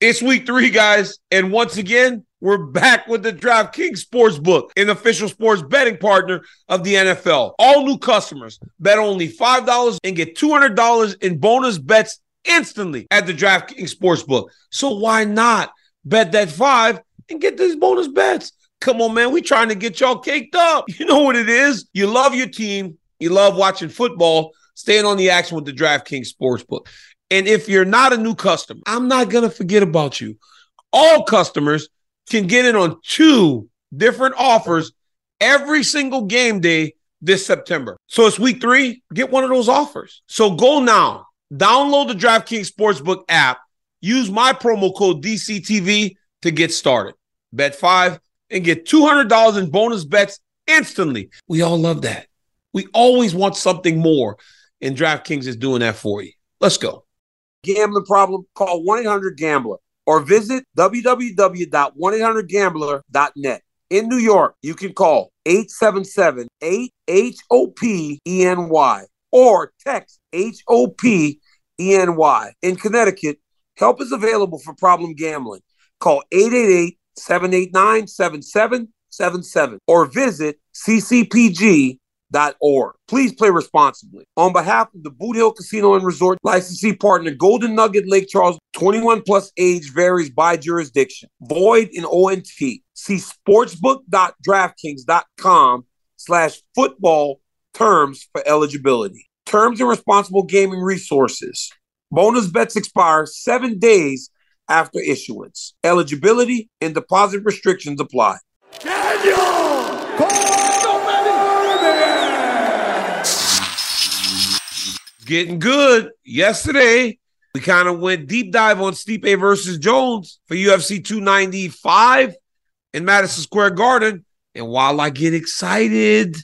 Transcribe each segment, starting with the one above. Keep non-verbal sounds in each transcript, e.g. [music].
It's week three, guys. And once again, we're back with the DraftKings Sportsbook, an official sports betting partner of the NFL. All new customers bet only $5 and get $200 in bonus bets instantly at the DraftKings Sportsbook. So why not bet that five and get these bonus bets? Come on, man. We trying to get y'all caked up. [laughs] You know what it is. You love your team. You love watching football. Staying on the action with the DraftKings Sportsbook. And if you're not a new customer, I'm not going to forget about you. All customers can get in on two different offers every single game day this September. So it's week three, get one of those offers. So go now, download the DraftKings Sportsbook app, use my promo code DCTV to get started. Bet five and get $200 in bonus bets instantly. We all love that. We always want something more, and DraftKings is doing that for you. Let's go gambling problem, call 1 800 Gambler or visit www.1800Gambler.net. In New York, you can call 877 8 H O P E N Y or text H O P E N Y. In Connecticut, help is available for problem gambling. Call 888 789 7777 or visit ccpg org. Please play responsibly. On behalf of the Boot Hill Casino and Resort licensee partner Golden Nugget Lake Charles, 21 plus age varies by jurisdiction. Void in ONT. See sportsbook.draftkings.com slash football terms for eligibility. Terms and responsible gaming resources. Bonus bets expire seven days after issuance. Eligibility and deposit restrictions apply. Daniel! Getting good. Yesterday, we kind of went deep dive on Stipe versus Jones for UFC 295 in Madison Square Garden. And while I get excited,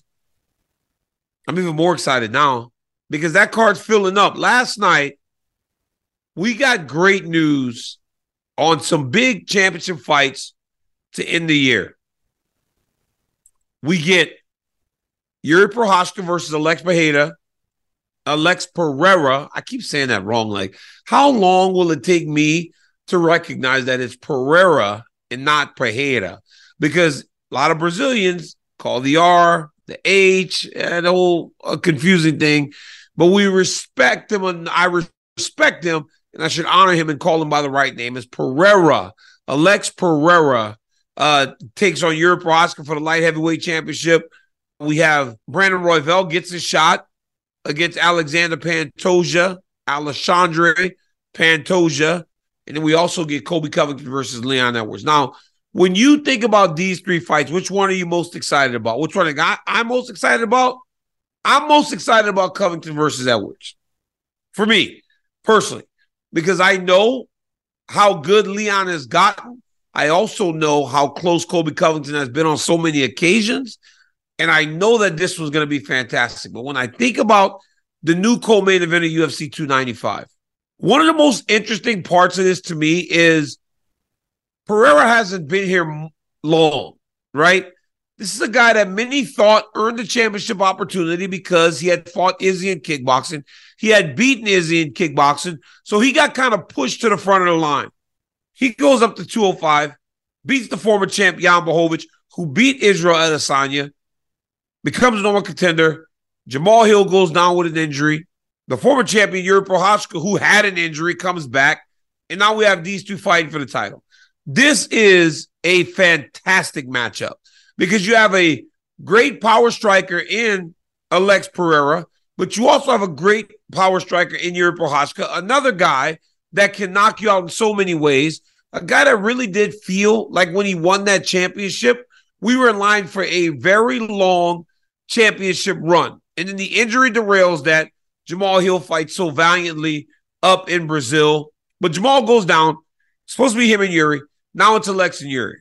I'm even more excited now because that card's filling up. Last night, we got great news on some big championship fights to end the year. We get Yuri Prochazka versus Alex Pereira Alex Pereira. I keep saying that wrong. Like, how long will it take me to recognize that it's Pereira and not Pereira? Because a lot of Brazilians call the R, the H, and the whole uh, confusing thing. But we respect him, and I respect him, and I should honor him and call him by the right name. Is Pereira, Alex Pereira, uh, takes on Yuri Oscar for the light heavyweight championship. We have Brandon Royval gets a shot against Alexander Pantoja, Alexandre Pantoja, and then we also get Colby Covington versus Leon Edwards. Now, when you think about these three fights, which one are you most excited about? Which one I, I'm most excited about? I'm most excited about Covington versus Edwards. For me, personally, because I know how good Leon has gotten. I also know how close Colby Covington has been on so many occasions. And I know that this was going to be fantastic. But when I think about the new co-main event of UFC 295, one of the most interesting parts of this to me is Pereira hasn't been here long, right? This is a guy that many thought earned the championship opportunity because he had fought Izzy in kickboxing. He had beaten Izzy in kickboxing. So he got kind of pushed to the front of the line. He goes up to 205, beats the former champ Jan Blachowicz, who beat Israel Adesanya, becomes number one contender. Jamaal Hill goes down with an injury. The former champion Yuri Prochazka, who had an injury, comes back. And now we have these two fighting for the title. This is a fantastic matchup because you have a great power striker in Alex Pereira, but you also have a great power striker in Yuri Prochazka, another guy that can knock you out in so many ways. A guy that really did feel like when he won that championship, we were in line for a very long championship run. And then the injury derails that. Jamaal Hill fights so valiantly up in Brazil. But Jamaal goes down. It's supposed to be him and Yuri. Now it's Alex and Yuri.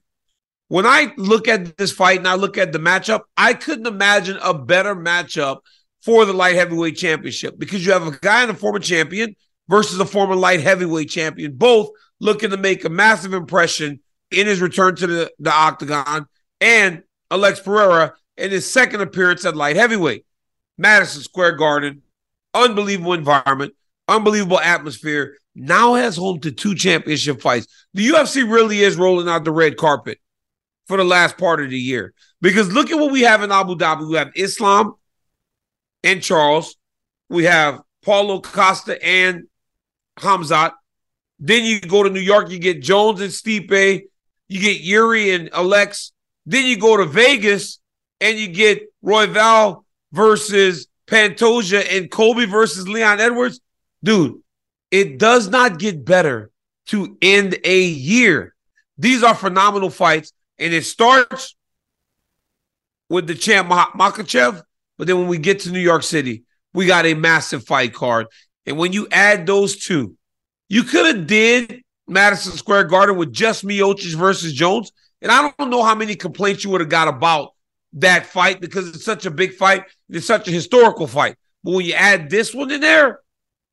When I look at this fight and I look at the matchup, I couldn't imagine a better matchup for the light heavyweight championship because you have a guy and a former champion versus a former light heavyweight champion, both looking to make a massive impression in his return to the, the octagon, and Alex Pereira in his second appearance at light heavyweight. Madison Square Garden, unbelievable environment, unbelievable atmosphere. Now has home to two championship fights. The UFC really is rolling out the red carpet for the last part of the year. Because look at what we have in Abu Dhabi. We have Islam and Charles. We have Paulo Costa and Hamzat. Then you go to New York, you get Jones and Stipe. You get Yuri and Alex. Then you go to Vegas and you get Royval versus Pantoja and Colby versus Leon Edwards. Dude, it does not get better to end a year. These are phenomenal fights. And it starts with the champ Makhachev. But then when we get to New York City, we got a massive fight card. And when you add those two, you could have did Madison Square Garden with just Miocic versus Jones. And I don't know how many complaints you would have got about that fight because it's such a big fight. It's such a historical fight. But when you add this one in there,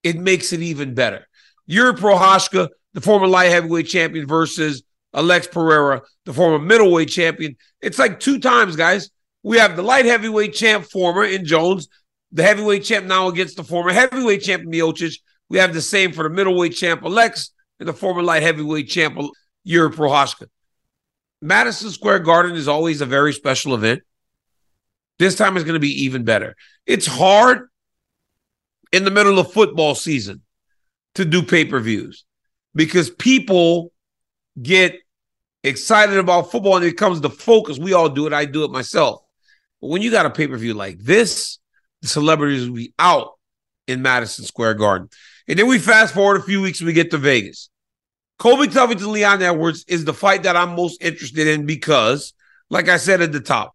it makes it even better. Yuri Prochazka, the former light heavyweight champion, versus Alex Pereira, the former middleweight champion. It's like two times, guys. We have the light heavyweight champ, former in Jones, the heavyweight champ now against the former heavyweight champ Miocic. We have the same for the middleweight champ Alex and the former light heavyweight champ Yuri Prochazka. Madison Square Garden is always a very special event. This time is going to be even better. It's hard in the middle of football season to do pay per views because people get excited about football and it comes to focus. We all do it. I do it myself. But when you got a pay per view like this, the celebrities will be out in Madison Square Garden. And then we fast forward a few weeks and we get to Vegas. Colby Covington, Leon Edwards is the fight that I'm most interested in because, like I said at the top,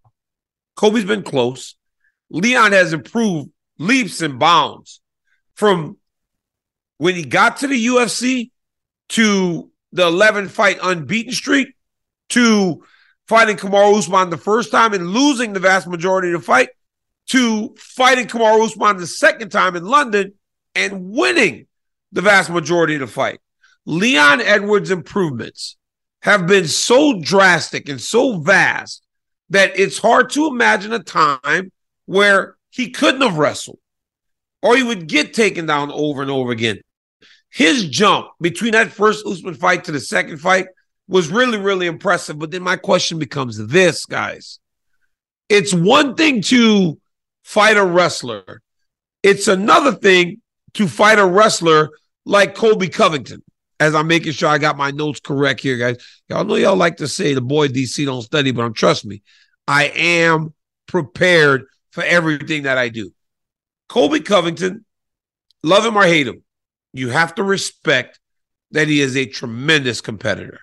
Colby's been close. Leon has improved leaps and bounds from when he got to the UFC to the 11 fight unbeaten streak to fighting Kamaru Usman the first time and losing the vast majority of the fight to fighting Kamaru Usman the second time in London and winning the vast majority of the fight. Leon Edwards' improvements have been so drastic and so vast that it's hard to imagine a time where he couldn't have wrestled or he would get taken down over and over again his jump between that first Usman fight to the second fight was really, really impressive. But then my question becomes this, guys. It's one thing to fight a wrestler, it's another thing to fight a wrestler like Colby Covington. As I'm making sure I got my notes correct here, guys. Y'all know y'all like to say the boy DC don't study, but I'm trust me, I am prepared for everything that I do. Colby Covington, love him or hate him, you have to respect that he is a tremendous competitor.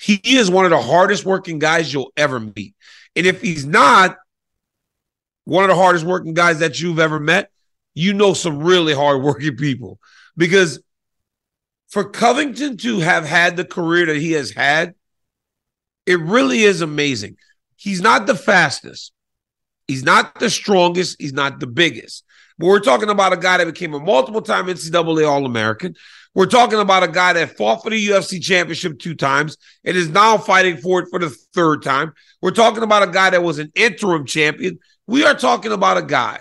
He is one of the hardest working guys you'll ever meet. And if he's not, one of the hardest working guys that you've ever met, you know some really hard working people. Because for Covington to have had the career that he has had, it really is amazing. He's not the fastest. He's not the strongest. He's not the biggest. But we're talking about a guy that became a multiple time NCAA All American. We're talking about a guy that fought for the UFC championship two times and is now fighting for it for the third time. We're talking about a guy that was an interim champion. We are talking about a guy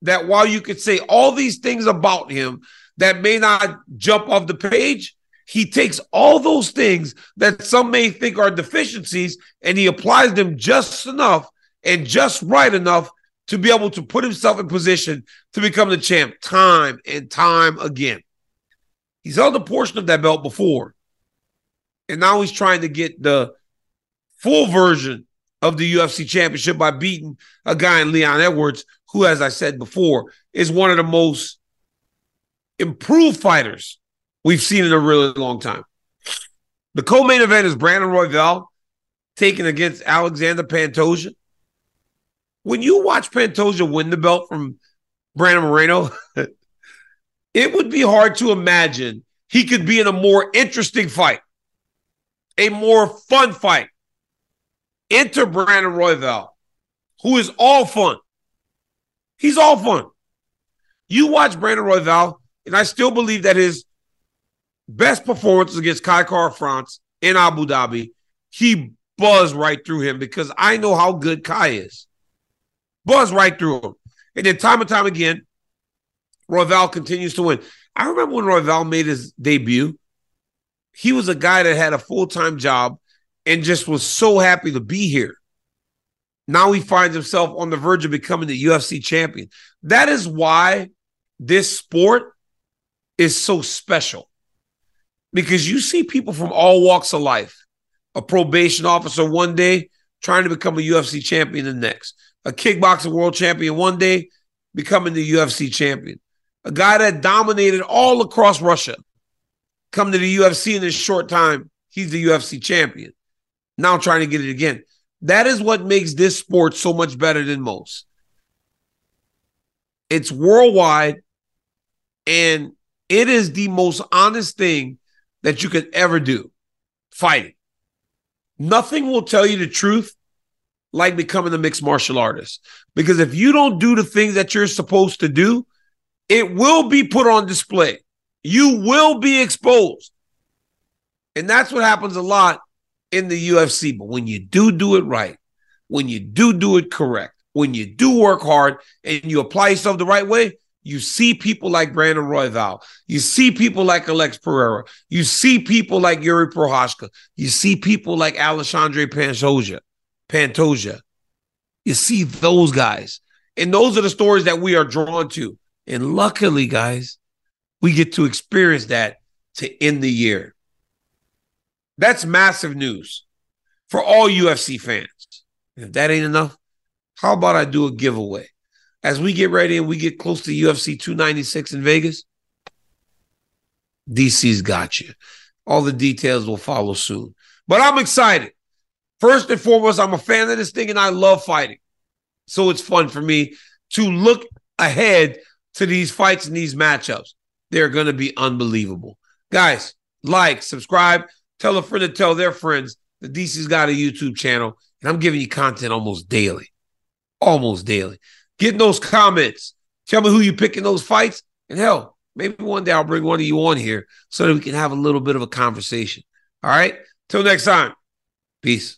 that while you could say all these things about him that may not jump off the page, he takes all those things that some may think are deficiencies and he applies them just enough and just right enough to be able to put himself in position to become the champ time and time again. He's held a portion of that belt before. And now he's trying to get the full version of the UFC championship by beating a guy in Leon Edwards, who, as I said before, is one of the most improved fighters we've seen in a really long time. The co-main event is Brandon Royval taking against Alexander Pantoja. When you watch Pantoja win the belt from Brandon Moreno, [laughs] it would be hard to imagine he could be in a more interesting fight, a more fun fight. Enter Brandon Royval, who is all fun. He's all fun. You watch Brandon Royval, and I still believe that his best performance against Kai Kara-France in Abu Dhabi, he buzzed right through him because I know how good Kai is. Buzz right through him. And then time and time again, Royval continues to win. I remember when Royval made his debut, he was a guy that had a full-time job and just was so happy to be here. Now he finds himself on the verge of becoming the UFC champion. That is why this sport is so special because you see people from all walks of life. A probation officer one day trying to become a UFC champion the next. A kickboxing world champion one day becoming the UFC champion. A guy that dominated all across Russia come to the UFC in this short time. He's the UFC champion. Now trying to get it again. That is what makes this sport so much better than most. It's worldwide and it is the most honest thing that you could ever do fighting. Nothing will tell you the truth like becoming a mixed martial artist. Because if you don't do the things that you're supposed to do, it will be put on display. You will be exposed. And that's what happens a lot in the UFC. But when you do do it right, when you do do it correct, when you do work hard and you apply yourself the right way, you see people like Brandon Royval. You see people like Alex Pereira. You see people like Yuri Prochazka. You see people like Alexandre Pantoja. Pantoja. You see those guys. And those are the stories that we are drawn to. And luckily, guys, we get to experience that to end the year. That's massive news for all UFC fans. And if that ain't enough, how about I do a giveaway? As we get ready and we get close to UFC 296 in Vegas, DC's got you. All the details will follow soon. But I'm excited. First and foremost, I'm a fan of this thing and I love fighting. So it's fun for me to look ahead to these fights and these matchups. They're going to be unbelievable. Guys, like, subscribe, tell a friend to tell their friends that DC's got a YouTube channel and I'm giving you content almost daily. Almost daily. Get in those comments. Tell me who you pick in those fights. And hell, maybe one day I'll bring one of you on here so that we can have a little bit of a conversation. All right. Till next time. Peace.